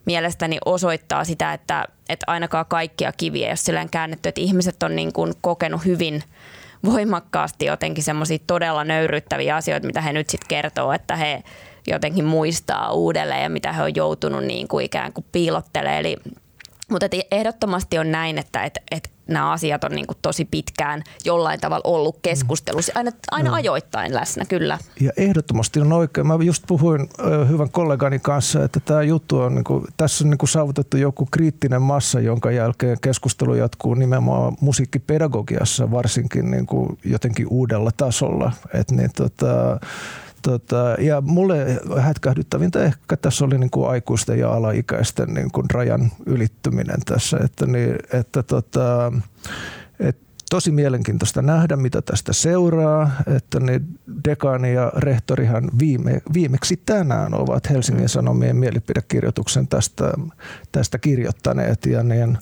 mielestäni osoittaa sitä, että, että ainakaan kaikkia kiviä ole silleen käännetty, että ihmiset on niin kuin kokenut hyvin voimakkaasti jotenkin semmoisia todella nöyryttäviä asioita, mitä he nyt sitten kertoo, että he jotenkin muistaa uudelleen ja mitä he on joutunut niin kuin ikään kuin piilottelemaan. Eli mutta ehdottomasti on näin, että et, et nämä asiat on niin kuin tosi pitkään jollain tavalla ollut keskustelussa, aina, aina no. ajoittain läsnä, kyllä. Ja ehdottomasti on oikein. Mä just puhuin hyvän kollegani kanssa, että tämä juttu on, niin kuin, tässä on niin kuin saavutettu joku kriittinen massa, jonka jälkeen keskustelu jatkuu nimenomaan musiikkipedagogiassa varsinkin niin kuin jotenkin uudella tasolla. Et niin, tota, Tota, ja mulle hätkähdyttävintä ehkä tässä oli niin kuin aikuisten ja alaikäisten niin kuin rajan ylittyminen tässä, että, niin, että tota, et tosi mielenkiintoista nähdä, mitä tästä seuraa, että niin dekaani ja rehtorihan viime, viimeksi tänään ovat Helsingin Sanomien mielipidekirjoituksen tästä, tästä kirjoittaneet ja niin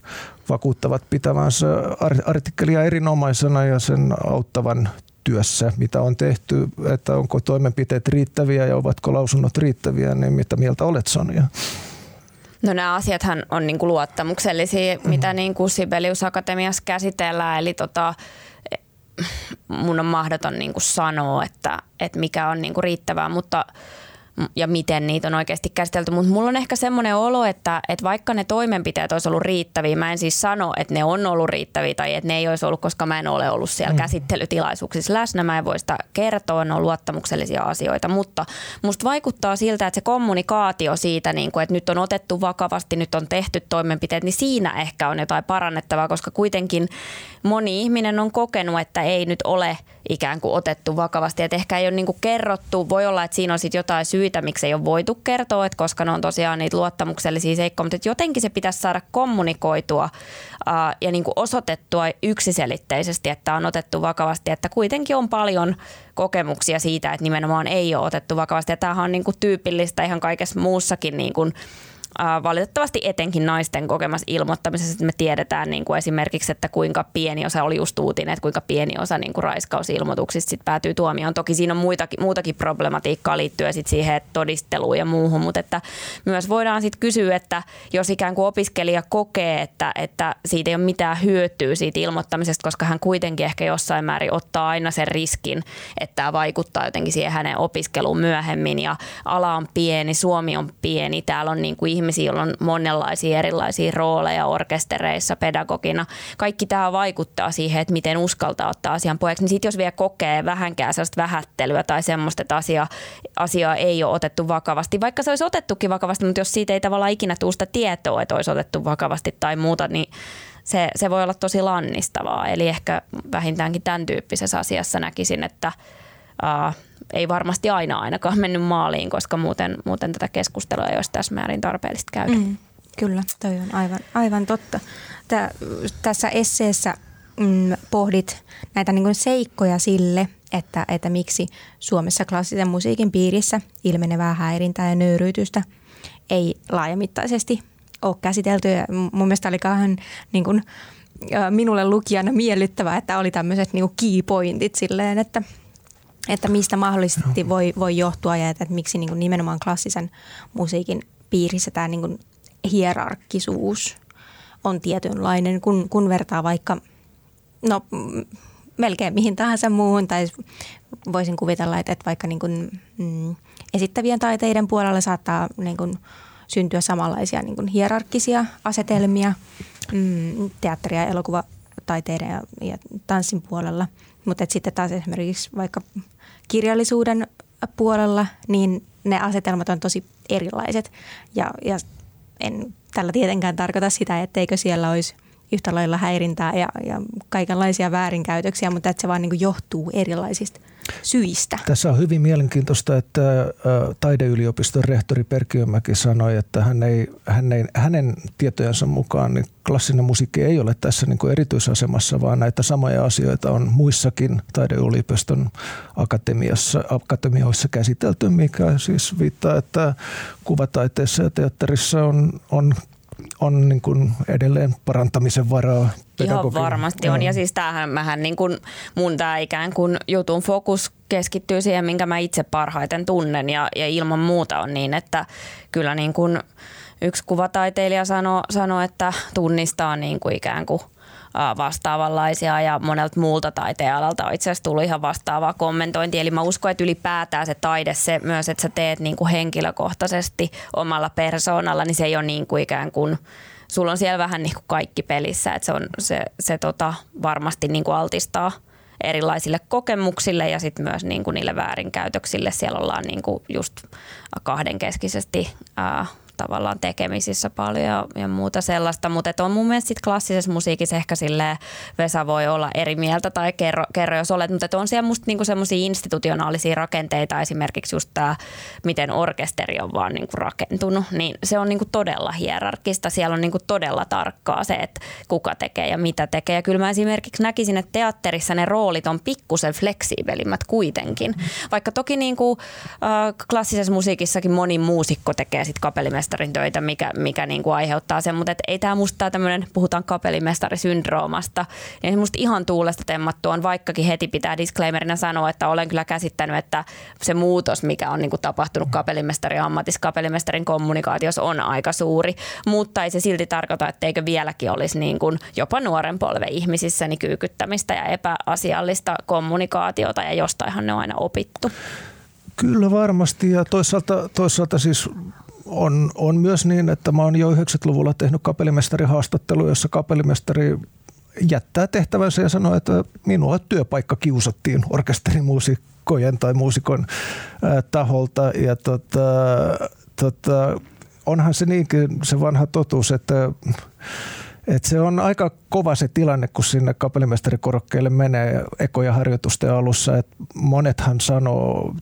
vakuuttavat pitävänsä artikkelia erinomaisena ja sen auttavan työssä, mitä on tehty, että onko toimenpiteet riittäviä ja ovatko lausunnot riittäviä, niin mitä mieltä olet Sonja? No nämä asiathan on niin kuin luottamuksellisia, mm. mitä niin kuin Sibelius Akatemiassa käsitellään, eli tota, mun on mahdoton niin kuin sanoa, että, että mikä on niin kuin riittävää, mutta ja miten niitä on oikeasti käsitelty. Mutta mulla on ehkä semmoinen olo, että, että vaikka ne toimenpiteet olisi ollut riittäviä, mä en siis sano, että ne on ollut riittäviä tai että ne ei olisi ollut, koska mä en ole ollut siellä mm. käsittelytilaisuuksissa läsnä. Mä en voi sitä kertoa, ne on luottamuksellisia asioita, mutta musta vaikuttaa siltä, että se kommunikaatio siitä, niin kuin, että nyt on otettu vakavasti, nyt on tehty toimenpiteet, niin siinä ehkä on jotain parannettavaa, koska kuitenkin moni ihminen on kokenut, että ei nyt ole ikään kuin otettu vakavasti. Että ehkä ei ole niin kerrottu, voi olla, että siinä on sitten jotain syitä, miksi ei ole voitu kertoa, että koska ne on tosiaan niitä luottamuksellisia seikkoja, mutta jotenkin se pitäisi saada kommunikoitua ää, ja niin osoitettua yksiselitteisesti, että on otettu vakavasti, että kuitenkin on paljon kokemuksia siitä, että nimenomaan ei ole otettu vakavasti. Ja tämähän on niin kuin tyypillistä ihan kaikessa muussakin niin kuin valitettavasti etenkin naisten kokemassa ilmoittamisessa, että me tiedetään niin kuin esimerkiksi, että kuinka pieni osa oli just uutinen, että kuinka pieni osa niin kuin raiskausilmoituksista sit päätyy tuomioon. Toki siinä on muitakin, muutakin problematiikkaa liittyen sit siihen todisteluun ja muuhun, mutta että myös voidaan sitten kysyä, että jos ikään kuin opiskelija kokee, että, että siitä ei ole mitään hyötyä siitä ilmoittamisesta, koska hän kuitenkin ehkä jossain määrin ottaa aina sen riskin, että tämä vaikuttaa jotenkin siihen hänen opiskeluun myöhemmin ja ala on pieni, Suomi on pieni, täällä on niin kuin ihmisiä, joilla on monenlaisia erilaisia rooleja orkestereissa, pedagogina. Kaikki tämä vaikuttaa siihen, että miten uskaltaa ottaa asian pojaksi. Niin sitten jos vielä kokee vähänkään sellaista vähättelyä tai semmoista, että asia, asiaa ei ole otettu vakavasti, vaikka se olisi otettukin vakavasti, mutta jos siitä ei tavallaan ikinä tule sitä tietoa, että olisi otettu vakavasti tai muuta, niin se, se voi olla tosi lannistavaa. Eli ehkä vähintäänkin tämän tyyppisessä asiassa näkisin, että uh, ei varmasti aina ainakaan mennyt maaliin, koska muuten, muuten tätä keskustelua ei olisi tässä määrin tarpeellista käydä. Mm, kyllä, toi on aivan, aivan totta. Tää, tässä esseessä mm, pohdit näitä niin seikkoja sille, että, että miksi Suomessa klassisen musiikin piirissä ilmenevää häirintää ja nöyryytystä ei laajamittaisesti ole käsitelty. Ja mun mielestä oli kauhean niin kuin, minulle lukijana miellyttävää, että oli tämmöiset niinku key pointit silleen, että, että mistä mahdollisesti voi, voi johtua ja että, että miksi niinku nimenomaan klassisen musiikin piirissä tämä niinku hierarkkisuus on tietynlainen, kun, kun vertaa vaikka no, melkein mihin tahansa muuhun tai voisin kuvitella, että, että vaikka niin kuin, mm, esittävien taiteiden puolella saattaa niin kuin, syntyä samanlaisia niin kuin hierarkkisia asetelmia mm, teatteri- ja elokuvataiteiden ja, ja tanssin puolella. Mutta sitten taas esimerkiksi vaikka kirjallisuuden puolella, niin ne asetelmat on tosi erilaiset. Ja, ja en tällä tietenkään tarkoita sitä, etteikö siellä olisi yhtä lailla häirintää ja, ja kaikenlaisia väärinkäytöksiä, mutta että se vaan niin johtuu erilaisista syistä. Tässä on hyvin mielenkiintoista, että taideyliopiston rehtori Perkiömäki sanoi, että hän ei, hän ei, hänen tietojensa mukaan niin klassinen musiikki ei ole tässä niin kuin erityisasemassa, vaan näitä samoja asioita on muissakin taideyliopiston akatemiassa, akatemioissa käsitelty, mikä siis viittaa, että kuvataiteessa ja teatterissa on, on on niin kuin edelleen parantamisen varaa. Ihan varmasti on. Ja siis tämähän mähän niin kuin, mun tämä ikään kuin jutun fokus keskittyy siihen, minkä mä itse parhaiten tunnen. Ja, ja ilman muuta on niin, että kyllä niin kuin yksi kuvataiteilija sanoi, sano, että tunnistaa niin kuin ikään kuin – vastaavanlaisia ja monelta muulta taiteenalalta on itse asiassa tullut ihan vastaavaa kommentointia. Eli mä uskon, että ylipäätään se taide, se myös, että sä teet niin kuin henkilökohtaisesti omalla persoonalla, niin se ei ole niin kuin ikään kuin sulla on siellä vähän niin kuin kaikki pelissä, että se, on, se, se tota, varmasti niin kuin altistaa erilaisille kokemuksille ja sitten myös niin kuin niille väärinkäytöksille. Siellä ollaan niin kuin just kahdenkeskisesti ää, tavallaan tekemisissä paljon ja, ja muuta sellaista, mutta on mun mielestä sit klassisessa musiikissa ehkä silleen Vesa voi olla eri mieltä tai kerro, kerro jos olet, mutta on siellä musta niinku semmoisia institutionaalisia rakenteita, esimerkiksi just tämä, miten orkesteri on vaan niinku rakentunut, niin se on niinku todella hierarkista, siellä on niinku todella tarkkaa se, että kuka tekee ja mitä tekee. Ja kyllä mä esimerkiksi näkisin, että teatterissa ne roolit on pikkusen fleksiibelimmät kuitenkin, vaikka toki niinku, äh, klassisessa musiikissakin moni muusikko tekee sitten kapellimestarin töitä, mikä, mikä niin kuin aiheuttaa sen, mutta ei tämä musta tämmöinen, puhutaan kapellimestarisyndroomasta, niin se musta ihan tuulesta temmattu on, vaikkakin heti pitää disclaimerina sanoa, että olen kyllä käsittänyt, että se muutos, mikä on niin kuin tapahtunut kapellimestarin ammatissa, kapellimestarin kommunikaatiossa on aika suuri, mutta ei se silti tarkoita, etteikö vieläkin olisi niin kuin jopa nuoren polven ihmisissä niin kyykyttämistä ja epäasiallista kommunikaatiota ja jostainhan ne on aina opittu. Kyllä varmasti ja toisaalta, toisaalta siis on, on myös niin, että mä oon jo 90-luvulla tehnyt kapellimestarihaastattelu, jossa kapellimestari jättää tehtävänsä ja sanoo, että minua työpaikka kiusattiin orkesterimuusikkojen tai muusikon taholta. Ja tota, tota, onhan se niinkin se vanha totuus, että et se on aika kova se tilanne, kun sinne kapellimestarikorokkeelle menee ekoja harjoitusten alussa. Et monethan sanoo,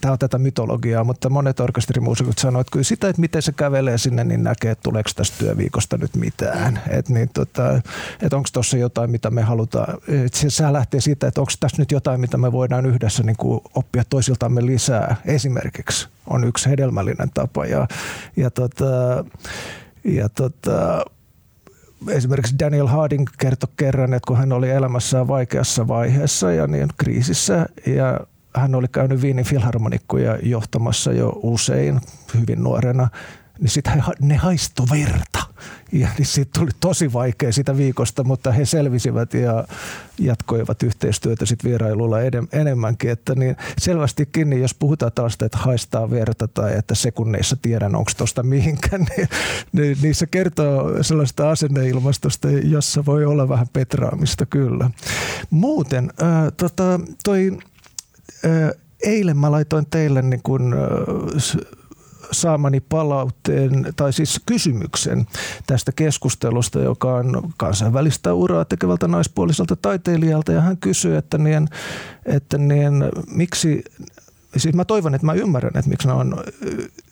tämä on tätä mytologiaa, mutta monet orkesterimuusikot sanoo, että kyllä sitä, että miten se kävelee sinne, niin näkee, että tuleeko tästä työviikosta nyt mitään. Että niin, tota, et onko tuossa jotain, mitä me halutaan. Et se, se lähtee siitä, että onko tässä nyt jotain, mitä me voidaan yhdessä niin kuin oppia toisiltamme lisää. Esimerkiksi on yksi hedelmällinen tapa. Ja, ja, tota, ja tota, esimerkiksi Daniel Harding kertoi kerran, että kun hän oli elämässään vaikeassa vaiheessa ja niin kriisissä ja hän oli käynyt Viinin filharmonikkoja johtamassa jo usein hyvin nuorena, niin sitten ne haisto verta. Ja niin siitä tuli tosi vaikea sitä viikosta, mutta he selvisivät ja jatkoivat yhteistyötä sitten vierailulla enemmänkin. Että niin selvästikin, niin jos puhutaan tällaista, että haistaa verta tai että sekunneissa tiedän, onko tuosta mihinkään, niin, niin, niin, se kertoo sellaista asenneilmastosta, jossa voi olla vähän petraamista kyllä. Muuten, ää, tota, toi, eilen mä laitoin teille niin ää, saamani palautteen tai siis kysymyksen tästä keskustelusta, joka on kansainvälistä uraa tekevältä naispuoliselta taiteilijalta ja hän kysyy, että, niin, että niin, miksi Siis mä toivon, että mä ymmärrän, että miksi ne on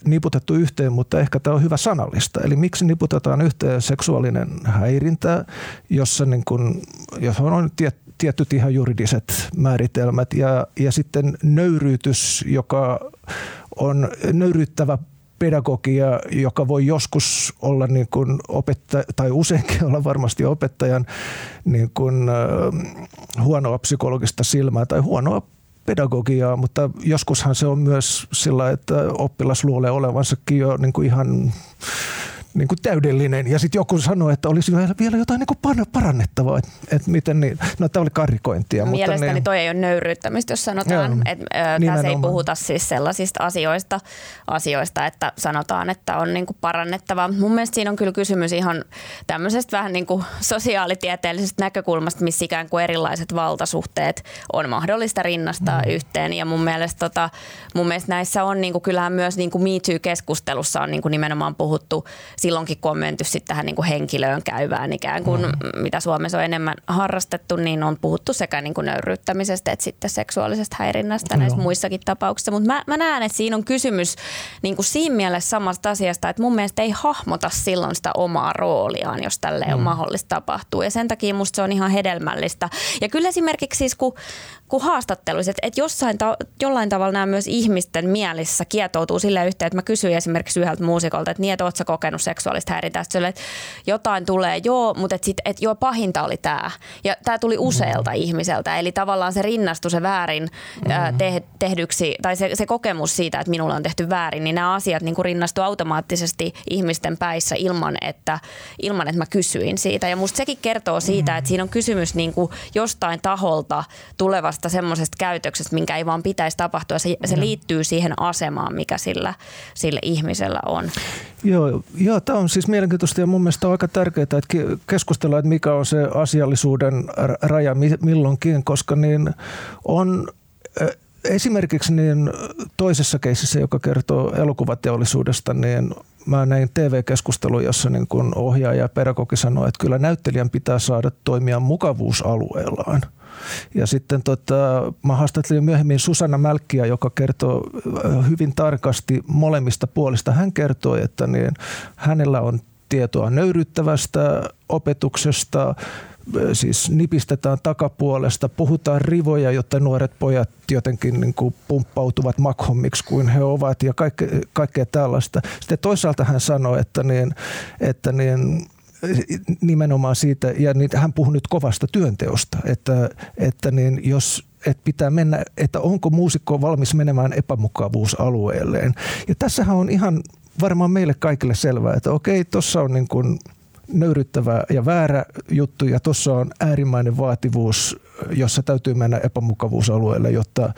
niputettu yhteen, mutta ehkä tämä on hyvä sanallista. Eli miksi niputetaan yhteen seksuaalinen häirintä, jossa, niin kun, jossa on tiet, tietyt ihan juridiset määritelmät ja, ja sitten nöyryytys, joka on nöyryyttävä pedagogia, joka voi joskus olla niin kuin opettaja, tai useinkin olla varmasti opettajan niin kuin, äh, huonoa psykologista silmää tai huonoa pedagogiaa, mutta joskushan se on myös sillä, että oppilas luulee olevansakin jo niin kuin ihan niin kuin täydellinen. Ja sitten joku sanoi, että olisi vielä jotain niin kuin parannettavaa. Että et miten niin, no tämä oli karikointia. Mielestäni mutta niin, toi ei ole nöyryyttämistä, jos sanotaan, että tässä ei puhuta siis sellaisista asioista, asioista että sanotaan, että on niin kuin parannettavaa. Mun mielestä siinä on kyllä kysymys ihan tämmöisestä vähän niin kuin sosiaalitieteellisestä näkökulmasta, missä ikään kuin erilaiset valtasuhteet on mahdollista rinnastaa mm. yhteen. Ja mun mielestä, tota, mun mielestä näissä on niin kuin, kyllähän myös niin kuin Me Too-keskustelussa on niin kuin nimenomaan puhuttu silloinkin, kun on menty sitten tähän niin kuin henkilöön käyvään ikään kuin, mm. mitä Suomessa on enemmän harrastettu, niin on puhuttu sekä niin kuin nöyryyttämisestä että sitten seksuaalisesta häirinnästä näissä no. muissakin tapauksissa. Mutta mä, mä näen, että siinä on kysymys niin kuin siinä mielessä samasta asiasta, että mun mielestä ei hahmota silloin sitä omaa rooliaan, jos tälle mm. on mahdollista tapahtua. Ja sen takia musta se on ihan hedelmällistä. Ja kyllä esimerkiksi siis, kun kuin haastatteluissa, että, että jossain ta- jollain tavalla nämä myös ihmisten mielissä kietoutuu sille yhteen, että mä kysyin esimerkiksi yhdeltä muusikolta, että niin, että ootko kokenut seksuaalista häirintää, että, että jotain tulee, joo, mutta että, sit, että joo, pahinta oli tämä. Ja tämä tuli usealta mm. ihmiseltä, eli tavallaan se rinnastui se väärin mm. te- tehdyksi, tai se, se kokemus siitä, että minulla on tehty väärin, niin nämä asiat niin rinnastuu automaattisesti ihmisten päissä ilman, että, ilman, että mä kysyin siitä. Ja musta sekin kertoo siitä, että siinä on kysymys niin kuin jostain taholta tulevasta semmoisesta käytöksestä, minkä ei vaan pitäisi tapahtua. Se, se liittyy siihen asemaan, mikä sillä, sillä ihmisellä on. Joo, joo tämä on siis mielenkiintoista ja mun mielestä on aika tärkeää, että keskustellaan, että mikä on se asiallisuuden raja milloinkin, koska niin on esimerkiksi niin toisessa keisissä, joka kertoo elokuvateollisuudesta, niin mä näin TV-keskustelun, jossa niin kun ohjaaja ja pedagogi sanoi, että kyllä näyttelijän pitää saada toimia mukavuusalueellaan – ja sitten tota, mä haastattelin myöhemmin Susanna Mälkkiä, joka kertoo äh, hyvin tarkasti molemmista puolista. Hän kertoi, että niin, hänellä on tietoa nöyryttävästä opetuksesta, äh, siis nipistetään takapuolesta, puhutaan rivoja, jotta nuoret pojat jotenkin niin kuin pumppautuvat makhommiksi kuin he ovat ja kaikkea, kaikkea tällaista. Sitten toisaalta hän sanoi, että, niin, että niin, nimenomaan siitä, ja niin hän puhui nyt kovasta työnteosta, että, että niin jos että pitää mennä, että onko muusikko valmis menemään epämukavuusalueelleen. Ja tässähän on ihan varmaan meille kaikille selvää, että okei, tuossa on niin kuin nöyryttävä ja väärä juttu ja tuossa on äärimmäinen vaativuus, jossa täytyy mennä epämukavuusalueelle, jotta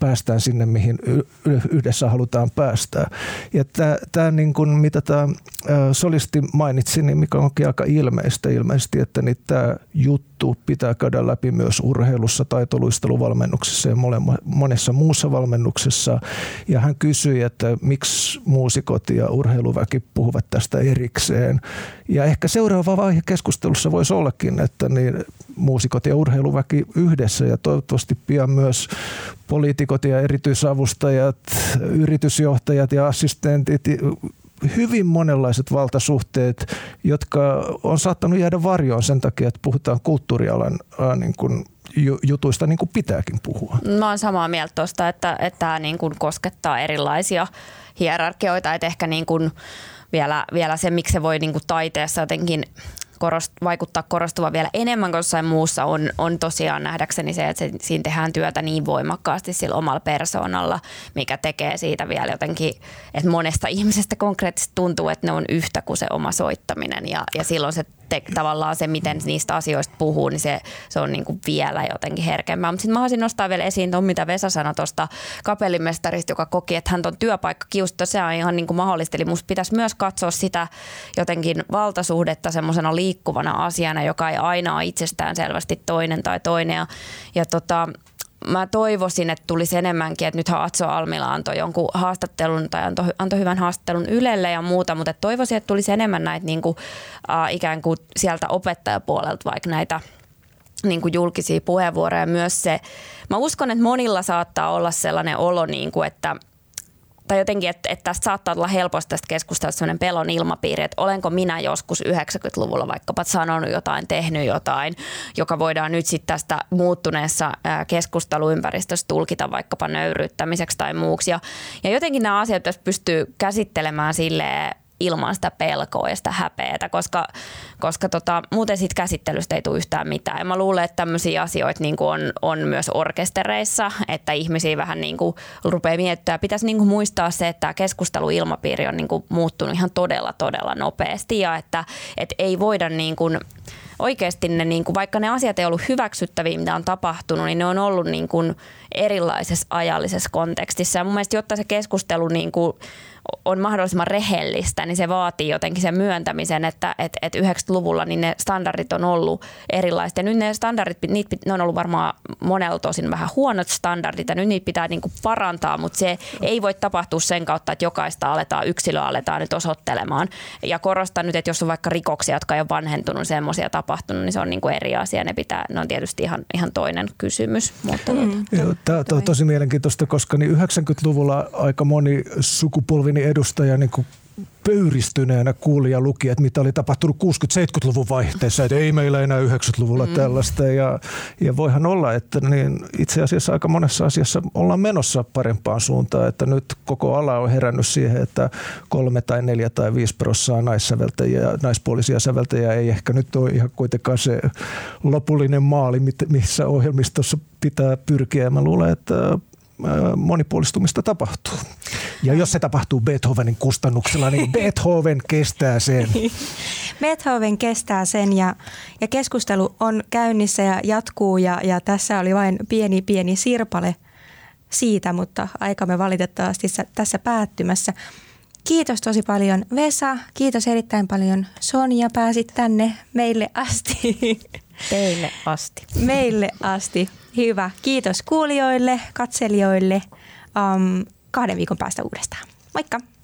päästään sinne, mihin yhdessä halutaan päästä. Ja tämä, niin kuin, mitä tämä solisti mainitsi, niin mikä onkin aika ilmeistä ilmeisesti, että niin tämä juttu pitää käydä läpi myös urheilussa, taitoluisteluvalmennuksessa ja monessa muussa valmennuksessa. Ja hän kysyi, että miksi muusikot ja urheiluväki puhuvat tästä erikseen. Ja ehkä seuraava vaihe keskustelussa voisi ollakin, että niin muusikot ja urheiluväki yhdessä ja toivottavasti pian myös poliitikot ja erityisavustajat, yritysjohtajat ja assistentit, hyvin monenlaiset valtasuhteet, jotka on saattanut jäädä varjoon sen takia, että puhutaan kulttuurialan niin kuin jutuista niin kuin pitääkin puhua. Mä oon samaa mieltä tuosta, että, että tämä niin kuin koskettaa erilaisia hierarkioita, että ehkä niin kuin vielä, vielä se, miksi se voi niin kuin taiteessa jotenkin korost, vaikuttaa korostuva vielä enemmän kuin jossain muussa on, on tosiaan nähdäkseni se, että se, siinä tehdään työtä niin voimakkaasti sillä omalla persoonalla, mikä tekee siitä vielä jotenkin, että monesta ihmisestä konkreettisesti tuntuu, että ne on yhtä kuin se oma soittaminen. Ja, ja silloin se te, tavallaan se, miten niistä asioista puhuu, niin se, se on niin kuin vielä jotenkin herkempää. Mutta sitten mä haluaisin nostaa vielä esiin tuon, mitä Vesa sanoi tuosta kapellimestarista, joka koki, että hän on työpaikka kiusta, se on ihan niin kuin mahdollista. Eli musta pitäisi myös katsoa sitä jotenkin valtasuhdetta semmoisena liikkuvana asiana, joka ei aina ole itsestään selvästi toinen tai toinen. Ja, ja tota, mä toivoisin, että tulisi enemmänkin, että nythän Atso Almila antoi jonkun haastattelun tai antoi, antoi hyvän haastattelun Ylelle ja muuta, mutta että toivoisin, että tulisi enemmän näitä niin kuin, äh, ikään kuin sieltä opettajapuolelta vaikka näitä niin kuin julkisia puheenvuoroja. Myös se, mä uskon, että monilla saattaa olla sellainen olo, niin kuin, että tai jotenkin, että, että tästä saattaa tulla helposti tästä keskustelusta sellainen pelon ilmapiiri, että olenko minä joskus 90-luvulla vaikkapa sanonut jotain, tehnyt jotain, joka voidaan nyt sitten tästä muuttuneessa keskusteluympäristössä tulkita vaikkapa nöyryyttämiseksi tai muuksi. Ja, ja jotenkin nämä asiat pystyy käsittelemään silleen ilman sitä pelkoa ja sitä häpeätä, koska, koska tota, muuten siitä käsittelystä ei tule yhtään mitään. Ja mä luulen, että tämmöisiä asioita niin on, on myös orkestereissa, että ihmisiä vähän niin kuin rupeaa miettimään. Pitäisi niin kuin muistaa se, että tämä keskusteluilmapiiri on niin kuin muuttunut ihan todella, todella nopeasti ja että, että ei voida niin kuin, oikeasti ne, niin kuin, vaikka ne asiat ei ollut hyväksyttäviä, mitä on tapahtunut, niin ne on ollut niin kuin erilaisessa ajallisessa kontekstissa. Ja mun mielestä, jotta se keskustelu niin kuin, on mahdollisimman rehellistä, niin se vaatii jotenkin sen myöntämisen, että et, et 90-luvulla niin ne standardit on ollut erilaiset. Ja nyt ne standardit, niitä, ne on ollut varmaan monella tosin vähän huonot standardit, ja nyt niitä pitää niinku parantaa, mutta se ei voi tapahtua sen kautta, että jokaista aletaan, yksilöä aletaan nyt osoittelemaan. Ja korostan nyt, että jos on vaikka rikoksia, jotka ei ole vanhentunut, semmoisia tapahtunut, niin se on niinku eri asia. Ne, pitää, ne on tietysti ihan, ihan toinen kysymys. Mutta mm. Tämä on tosi mielenkiintoista, koska niin 90-luvulla aika moni sukupolvi pieni edustaja niin kuin pöyristyneenä kuuli ja luki, että mitä oli tapahtunut 60-70-luvun vaihteessa, että ei meillä enää 90-luvulla mm. tällaista. Ja, ja voihan olla, että niin itse asiassa aika monessa asiassa ollaan menossa parempaan suuntaan, että nyt koko ala on herännyt siihen, että kolme tai neljä tai viisi prossaa naissäveltäjiä, naispuolisia säveltäjiä ei ehkä nyt ole ihan kuitenkaan se lopullinen maali, missä ohjelmistossa pitää pyrkiä. Mä luulen, että monipuolistumista tapahtuu. Ja jos se tapahtuu Beethovenin kustannuksella, niin Beethoven kestää sen. Beethoven kestää sen ja, ja keskustelu on käynnissä ja jatkuu ja, ja tässä oli vain pieni pieni sirpale siitä, mutta aikamme valitettavasti tässä päättymässä. Kiitos tosi paljon Vesa, kiitos erittäin paljon Sonja, pääsit tänne meille asti. Teille asti. Meille asti. Hyvä. Kiitos kuulijoille, katselijoille. Um, kahden viikon päästä uudestaan. Moikka!